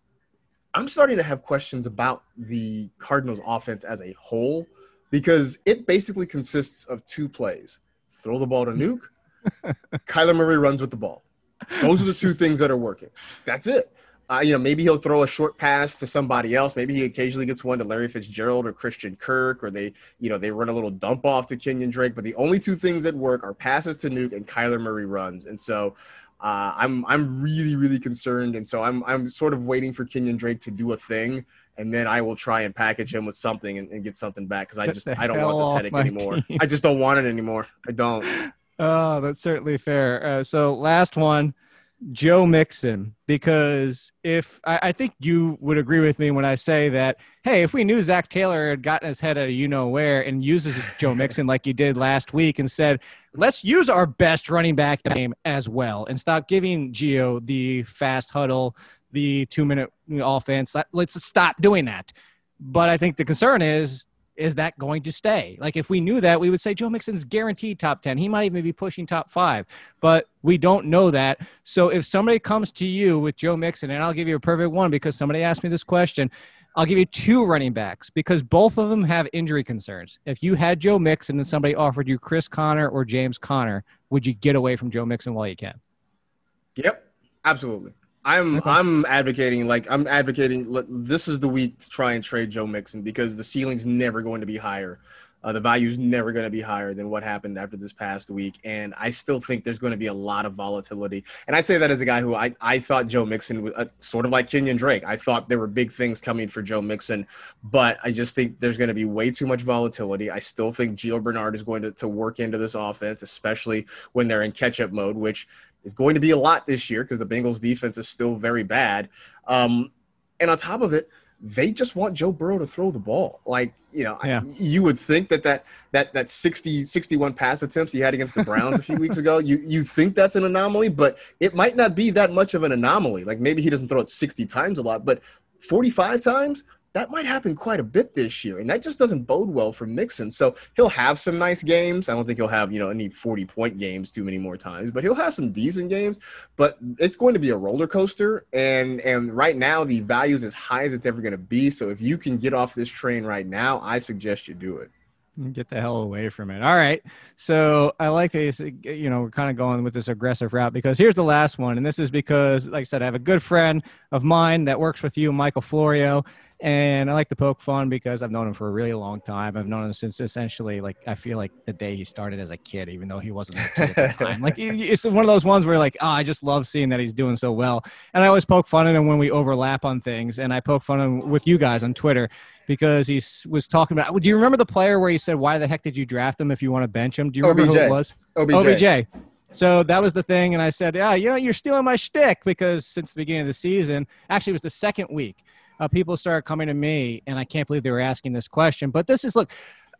I'm starting to have questions about the Cardinals offense as a whole because it basically consists of two plays. Throw the ball to Nuke. Kyler Murray runs with the ball. Those are the two things that are working. That's it. Uh, you know, maybe he'll throw a short pass to somebody else. Maybe he occasionally gets one to Larry Fitzgerald or Christian Kirk, or they, you know, they run a little dump off to Kenyon Drake. But the only two things that work are passes to Nuke and Kyler Murray runs. And so uh, I'm I'm really really concerned. And so I'm I'm sort of waiting for Kenyon Drake to do a thing, and then I will try and package him with something and, and get something back because I just I don't want this headache anymore. team. I just don't want it anymore. I don't. *laughs* Oh, that's certainly fair. Uh, so last one, Joe Mixon, because if I, I think you would agree with me when I say that, hey, if we knew Zac Taylor had gotten his head out of you know where and uses Joe *laughs* Mixon like you did last week and said, let's use our best running back game as well and stop giving Gio the fast huddle, the two minute offense. Let- Let's stop doing that. But I think the concern is is that going to stay? Like if we knew that, we would say Joe Mixon's guaranteed top 10. He might even be pushing top 5. But we don't know that. So if somebody comes to you with Joe Mixon and I'll give you a perfect one because somebody asked me this question, I'll give you two running backs because both of them have injury concerns. If you had Joe Mixon and somebody offered you Chris Connor or James Conner, would you get away from Joe Mixon while you can? Yep, absolutely. I'm Okay. I'm advocating like I'm advocating. look, This is the week to try and trade Joe Mixon because the ceiling's never going to be higher. Uh, the value's never going to be higher than what happened after this past week, and I still think there's going to be a lot of volatility. And I say that as a guy who I, I thought Joe Mixon was uh, sort of like Kenyon Drake. I thought there were big things coming for Joe Mixon, but I just think there's going to be way too much volatility. I still think Gio Bernard is going to, to work into this offense, especially when they're in catch-up mode, which is going to be a lot this year because the Bengals defense is still very bad. Um, and on top of it, they just want Joe Burrow to throw the ball. Like, you know, Yeah. you would think that that that that 60 61 pass attempts he had against the Browns a few weeks ago, you you think that's an anomaly, but it might not be that much of an anomaly. Like maybe he doesn't throw it 60 times a lot, but 45 times that might happen quite a bit this year, and that just doesn't bode well for Mixon. So he'll have some nice games. I don't think he'll have you know any forty point games too many more times, but he'll have some decent games. But it's going to be a roller coaster, and and right now the value is as high as it's ever going to be. So if you can get off this train right now, I suggest you do it. Get the hell away from it. All right. So I like this. You know, we're kind of going with this aggressive route because here's the last one. And this is because, like I said, I have a good friend of mine that works with you, Michael Florio. And I like to poke fun because I've known him for a really long time. I've known him since essentially, like, I feel like the day he started as a kid, even though he wasn't a kid at the time. Like, *laughs* it's one of those ones where, like, oh, I just love seeing that he's doing so well. And I always poke fun at him when we overlap on things. And I poke fun at him with you guys on Twitter because he was talking about. Do you remember the player where he said, "Why the heck did you draft him if you want to bench him?" Do you remember who it was? OBJ. OBJ. So that was the thing, and I said, "Yeah, you know, you're stealing my shtick because since the beginning of the season, actually, it was the second week, uh, people started coming to me, and I can't believe they were asking this question. But this is look."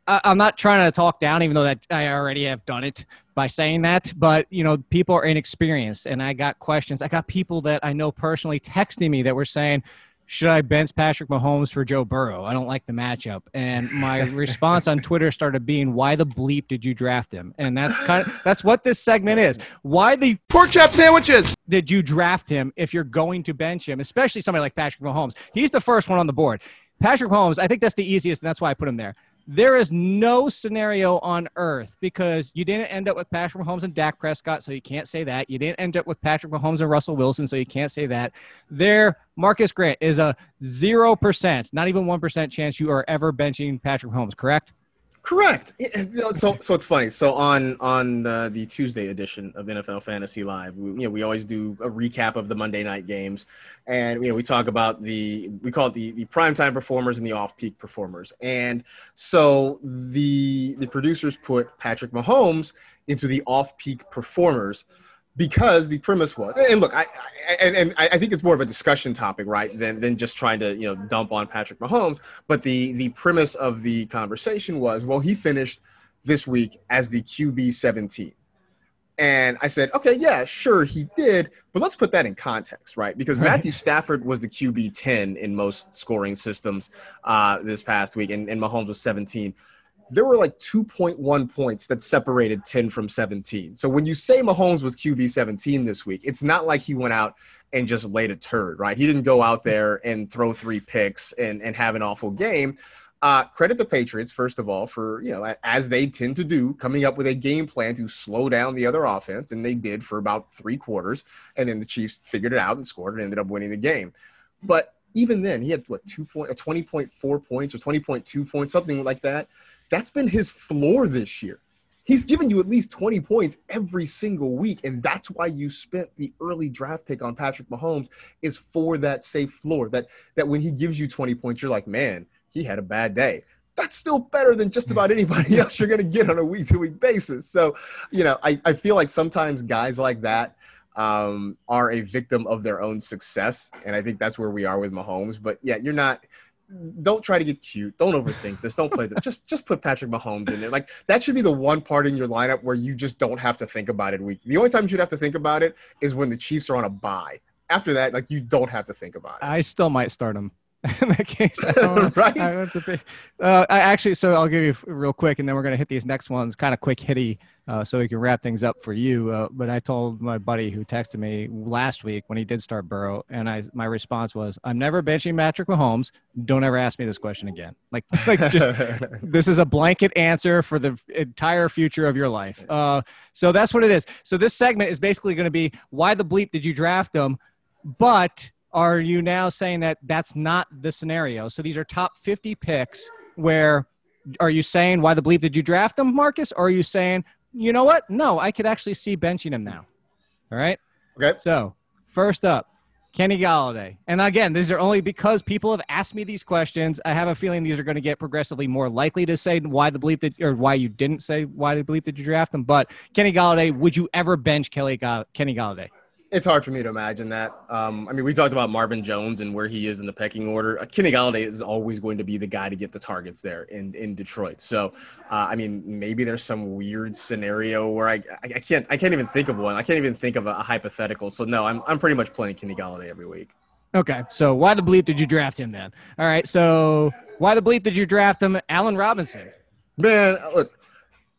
I- I'm not trying to talk down, even though that I already have done it by saying that. But you know, people are inexperienced, and I got questions. I got people that I know personally texting me that were saying, "Should I bench Patrick Mahomes for Joe Burrow? I don't like the matchup." And my *laughs* response on Twitter started being, "Why the bleep did you draft him?" And that's kind of that's what this segment is. Why the Pork chop sandwiches. did you draft him if you're going to bench him, especially somebody like Patrick Mahomes? He's the first one on the board. Patrick Mahomes, I think that's the easiest, and that's why I put him there. There is no scenario on earth because you didn't end up with Patrick Mahomes and Dak Prescott, so you can't say that. You didn't end up with Patrick Mahomes and Russell Wilson, so you can't say that. There, Marcas Grant is a 0%, not even 1% chance you are ever benching Patrick Mahomes, correct? Correct. So, so it's funny. So on on the Tuesday edition of NFL Fantasy Live, we, you know, we always do a recap of the Monday night games, and you know, we talk about the we call it the the primetime performers and the off peak performers. And so the the producers put Patrick Mahomes into the off peak performers because the premise was and look I, I and, and I think it's more of a discussion topic right than than just trying to you know dump on Patrick Mahomes. But the the premise of the conversation was well he finished this week as the QB 17 and I said okay yeah sure he did. But let's put that in context right? Because. Matthew Stafford was the QB 10 in most scoring systems uh, this past week and, and Mahomes was 17 there were like 2.1 points that separated 10 from 17. So when you say Mahomes was QB 17 this week, it's not like he went out and just laid a turd, right? He didn't go out there and throw three picks and, and have an awful game. Uh, credit the Patriots, first of all, for, you know, as they tend to do, coming up with a game plan to slow down the other offense. And they did for about three quarters. And then the Chiefs figured it out and scored and ended up winning the game. But even then, he had what, two point, uh, 20.4 points or 20.2 points, something like that that's been his floor this year. He's given you at least 20 points every single week. And that's why you spent the early draft pick on Patrick Mahomes is for that safe floor. That that when he gives you 20 points, you're like, man, he had a bad day. That's still better than just about anybody else you're gonna get on a week to week basis. So, you know, I, I feel like sometimes guys like that um, are a victim of their own success. And I think that's where we are with Mahomes. But yeah, you're not don't try to get cute. Don't overthink this. Don't play this. Just just put Patrick Mahomes in there. Like that should be the one part in your lineup where you just don't have to think about it week. The only time you'd have to think about it is when the Chiefs are on a bye. After that, like you don't have to think about it. I still might start him *laughs* in that case. I don't. Right? I have to pick. Uh, I actually, so I'll give you real quick, and then we're gonna hit these next ones, kind of quick hitty, uh, so we can wrap things up for you. Uh, but I told my buddy who texted me last week when he did start Burrow, and I my response was, "I'm never benching Patrick Mahomes. Don't ever ask me this question again. Like, like just *laughs* this is a blanket answer for the entire future of your life. Uh, so that's what it is. So this segment is basically going to be why the bleep did you draft them? But are you now saying that that's not the scenario? So these are top 50 picks where are you saying why the bleep did you draft them, Marcas? Or are you saying, you know what? No, I could actually see benching him now. All right. Okay. So first up, Kenny Golladay. And again, these are only because people have asked me these questions. I have a feeling these are going to get progressively more likely to say why the bleep did or why you didn't say why the bleep did you draft them. But Kenny Golladay, would you ever bench Kelly Gall- Kenny Golladay? It's hard for me to imagine that. Um, I mean, we talked about Marvin Jones and where he is in the pecking order. Uh, Kenny Golladay is always going to be the guy to get the targets there in, in Detroit. So, uh, I mean, maybe there's some weird scenario where I, I, I can't I can't even think of one. I can't even think of a, a hypothetical. So no, I'm I'm pretty much playing Kenny Golladay every week. Okay, so why the bleep did you draft him then? All right, so why the bleep did you draft him, Allen Robinson? Man, look,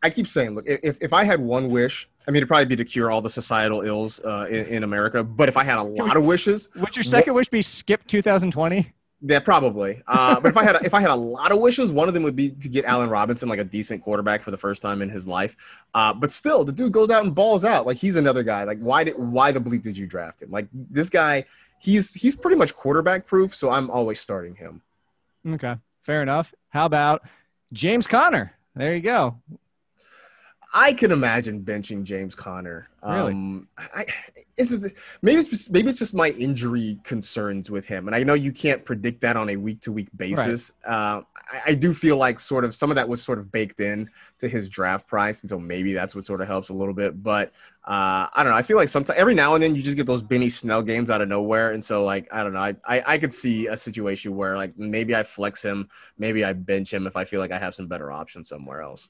I keep saying, look, if, if I had one wish, I mean, it'd probably be to cure all the societal ills uh, in, in America. But if I had a lot of wishes, Would your second wish be skip 2020? yeah, probably. Uh, but if I had a, if I had a lot of wishes, one of them would be to get Allen Robinson like a decent quarterback for the first time in his life. Uh, but still, the dude goes out and balls out. Like he's another guy. Like why did why the bleep did you draft him? Like this guy, he's he's pretty much quarterback proof. So I'm always starting him. Okay, fair enough. How about James Conner? There you go. I can imagine benching James Conner. Really? Um, I, maybe it's just, maybe it's just my injury concerns with him, and I know you can't predict that on a week to week basis. Uh, I, I do feel like sort of some of that was sort of baked in to his draft price, and so maybe that's what sort of helps a little bit. But uh, I don't know. I feel like sometimes every now and then you just get those Benny Snell games out of nowhere, and so like I don't know. I, I I could see a situation where like maybe I flex him, maybe I bench him if I feel like I have some better options somewhere else.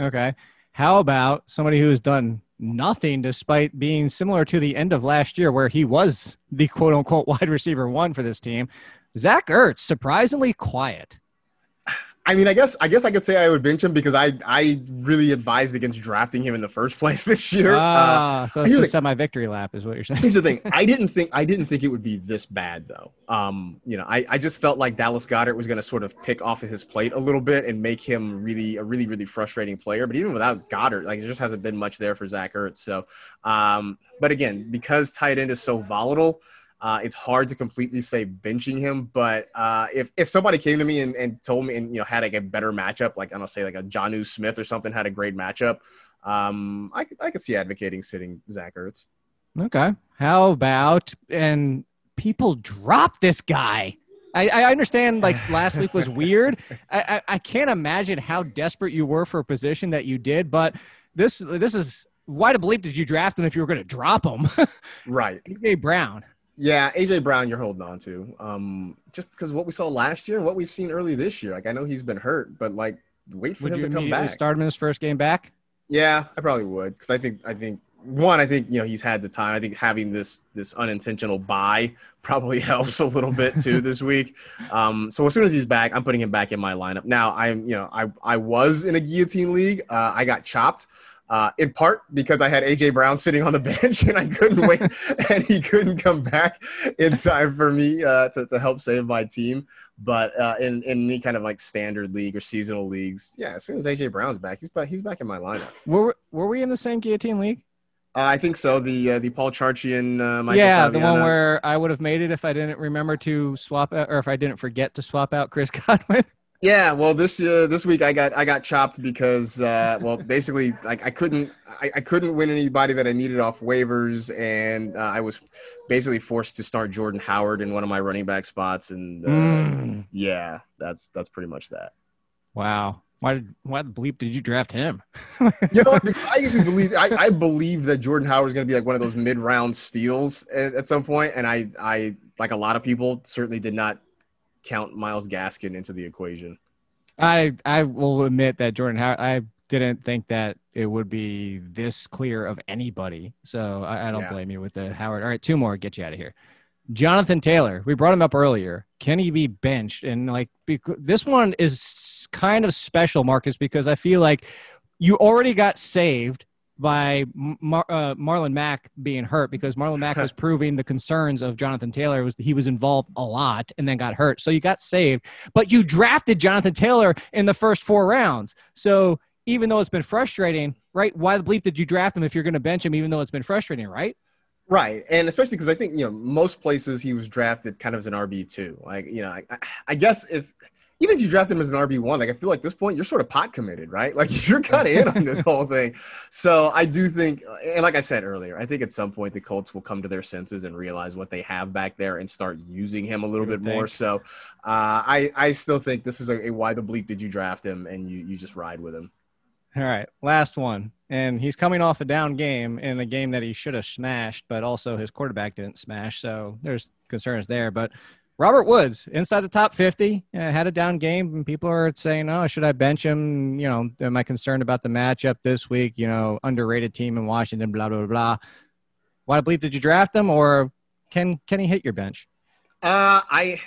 Okay. How about somebody who has done nothing despite being similar to the end of last year where he was the quote unquote wide receiver one for this team? Zach Ertz, surprisingly quiet. I mean, I guess I guess I could say I would bench him because I I really advised against drafting him in the first *laughs* place this year. Uh, Ah, so it's a semi victory lap, is what you're saying. here's the thing: *laughs* I didn't think I didn't think it would be this bad though. Um, you know, I, I just felt like Dallas Goedert was going to sort of pick off of his plate a little bit and make him really a really really frustrating player. But even without Goedert, like there just hasn't been much there for Zach Ertz. So, um, but again, because tight end is so volatile. Uh, it's hard to completely say benching him, but uh, if if somebody came to me and, and told me and you know had like a better matchup, like I don't say like a Jonnu Smith or something had a great matchup, um, I could I could see advocating sitting Zach Ertz. Okay. How about and people drop this guy? I, I understand like last week was weird. *laughs* I, I, I can't imagine how desperate you were for a position that you did, but this this is why to believe did you draft him if you were going to drop him? *laughs* Right. AJ Brown. Yeah, AJ Brown, you're holding on to. Um, just because what we saw last year and what we've seen early this year. Like I know he's been hurt, but like wait for Would him to come back. start him in his first game back? Yeah, I probably would because I think I think one, I think you know he's had the time. I think having this this unintentional bye probably *laughs* helps a little bit too this *laughs* week. Um, so as soon as he's back, I'm putting him back in my lineup. Now I'm you know I I was in a guillotine league. Uh, I got chopped. Uh, in part because I had AJ Brown sitting on the *laughs* bench and I couldn't wait, and he couldn't come back in time for me uh, to, to help save my team. But uh, in in any kind of like standard league or seasonal leagues, yeah, as soon as AJ Brown's back, he's back. He's back in my lineup. Were were we in the same guillotine league? Uh, I think so. The uh, the Paul Charchian, uh, Michael yeah, the one where I would have made it if I didn't remember to swap out, or if I didn't forget to swap out Chris *laughs* Godwin. Yeah, well, this uh, this week I got I got chopped because uh, well, basically like I couldn't I, I couldn't win anybody that I needed off waivers, and uh, I was basically forced to start Jordan Howard in one of my running back spots, and Mm. yeah, that's that's pretty much that. Wow. Why did why the bleep did you draft him? You know. I usually believe I, I believed that Jordan Howard is going to be like one of those mid round steals at, at some point, and I I like a lot of people certainly did not count Myles Gaskin into the equation. I I will admit that Jordan Howard. I didn't think that it would be this clear of anybody. So I, I don't Yeah. blame you with the Howard. All right, two more. Get you out of here. Jonathan Taylor. We brought him up earlier. Can he be benched? And like this one is kind of special, Marcas, because I feel like you already got saved by Mar- uh, Marlon Mack being hurt because Marlon Mack *laughs* was proving the concerns of Jonathan Taylor was he was involved a lot and then got hurt. So you got saved, but you drafted Jonathan Taylor in the first four rounds. So even though it's been frustrating, right? Why the bleep did you draft him if you're going to bench him, even though it's been frustrating, right? Right, and especially because I think you know most places he was drafted kind of as an RB two. Like you know, I, I- I guess if even if you draft him as an RB one, like I feel like at this point you're sort of pot committed, right? *laughs* Like you're kind of in on this whole thing. So I do think, and like I said earlier, I think at some point the Colts will come to their senses and realize what they have back there and start using him a little bit would more. So uh, I I still think this is a, a why the bleep did you draft him and you you just ride with him. All right, last one. And he's coming off a down game in a game that he should have smashed, but also his quarterback didn't smash. So there's concerns there. But Robert Woods, inside the top 50, uh, had a down game, and people are saying, oh, should I bench him? You know, am I concerned about the matchup this week? You know, underrated team in Washington, blah, blah, blah. Why do bleep did you draft him, or can can he hit your bench? Uh, I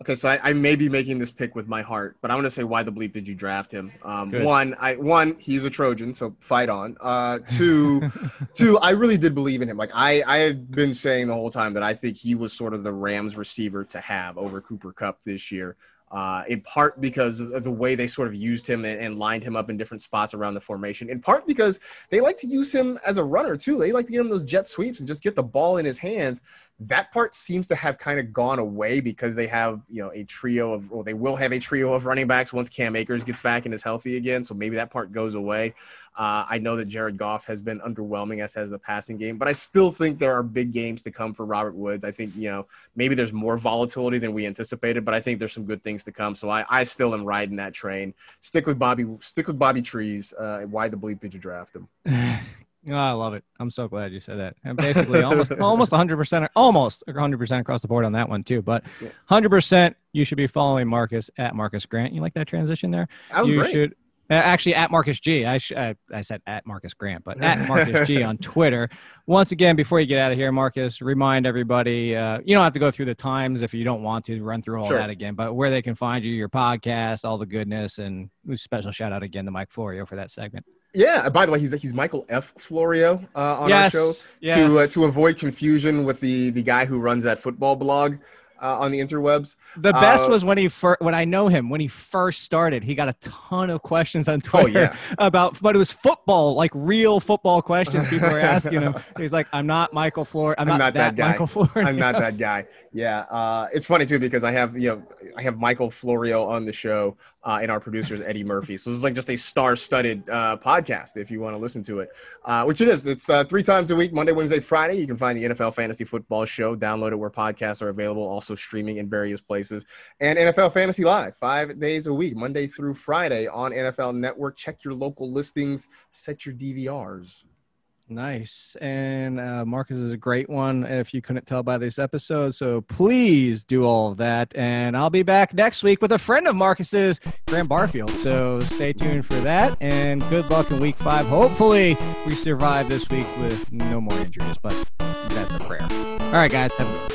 okay, so I, I may be making this pick with my heart, but I want to say why the bleep did you draft him? Um, one, I one he's a Trojan, so fight on. Uh, *laughs* two, two, I really did believe in him. Like I I had been saying the whole time that I think he was sort of the Rams receiver to have over Cooper Kupp this year. Uh, in part because of the way they sort of used him and, and lined him up in different spots around the formation. In part because they like to use him as a runner too. They like to get him those jet sweeps and just get the ball in his hands. That part seems to have kind of gone away because they have, you know, a trio of, or they will have a trio of running backs once Cam Akers gets back and is healthy again. So maybe that part goes away. Uh, I know that Jared Goff has been underwhelming as has the passing game, but I still think there are big games to come for Robert Woods. I think, you know, maybe there's more volatility than we anticipated, but I think there's some good things to come. So I, I still am riding that train. Stick with Bobby, stick with Bobby Trees. Uh, why the bleep did you draft him? *laughs* Oh, I love it. I'm so glad you said that. And basically, almost almost 100 percent, almost 100 percent across the board on that one too. But 100 percent, you should be following Marcas at Marcas Grant. You like that transition there? That was you great. should. Uh, actually, at Marcas G. I, sh- I I said at Marcas Grant, but at *laughs* Marcas G on Twitter. Once again, before you get out of here, Marcas, remind everybody. Uh, you don't have to go through the times if you don't want to run through all Sure. that again, but where they can find you, your podcast, all the goodness, and special shout out again to Mike Florio for that segment. Yeah. By the way, he's he's Michael F. Florio uh, on Yes, our show yes. to uh, to avoid confusion with the the guy who runs that football blog uh, on the interwebs. The best Uh, was when he first, when I know him, when he first started, he got a ton of questions on *laughs* Twitter Oh, yeah. about, but it was football, like real football questions people were *laughs* asking him. He's like, I'm not Michael Floor. I'm, I'm not, not that guy. Michael Floor. I'm not *laughs* that guy. Yeah, uh, it's funny too because I have you know I have Michael Florio on the show uh, and our producers Eddie Murphy. So it's like just a star-studded uh, podcast if you want to listen to it, uh, which it is. It's uh, three times a week, Monday, Wednesday, Friday. You can find the NFL Fantasy Football Show. Download it where podcasts are available. Also streaming in various places and NFL Fantasy Live five days a week, Monday through Friday on NFL Network. Check your local listings. Set your DVRs. Nice. And uh, Marcas is a great one if you couldn't tell by this episode. So please do all of that. And I'll be back next week with a friend of Marcas's, Graham Barfield. So stay tuned for that. And good luck in week five. Hopefully, we survive this week with no more injuries, but that's a prayer. All right, guys. Have a good one.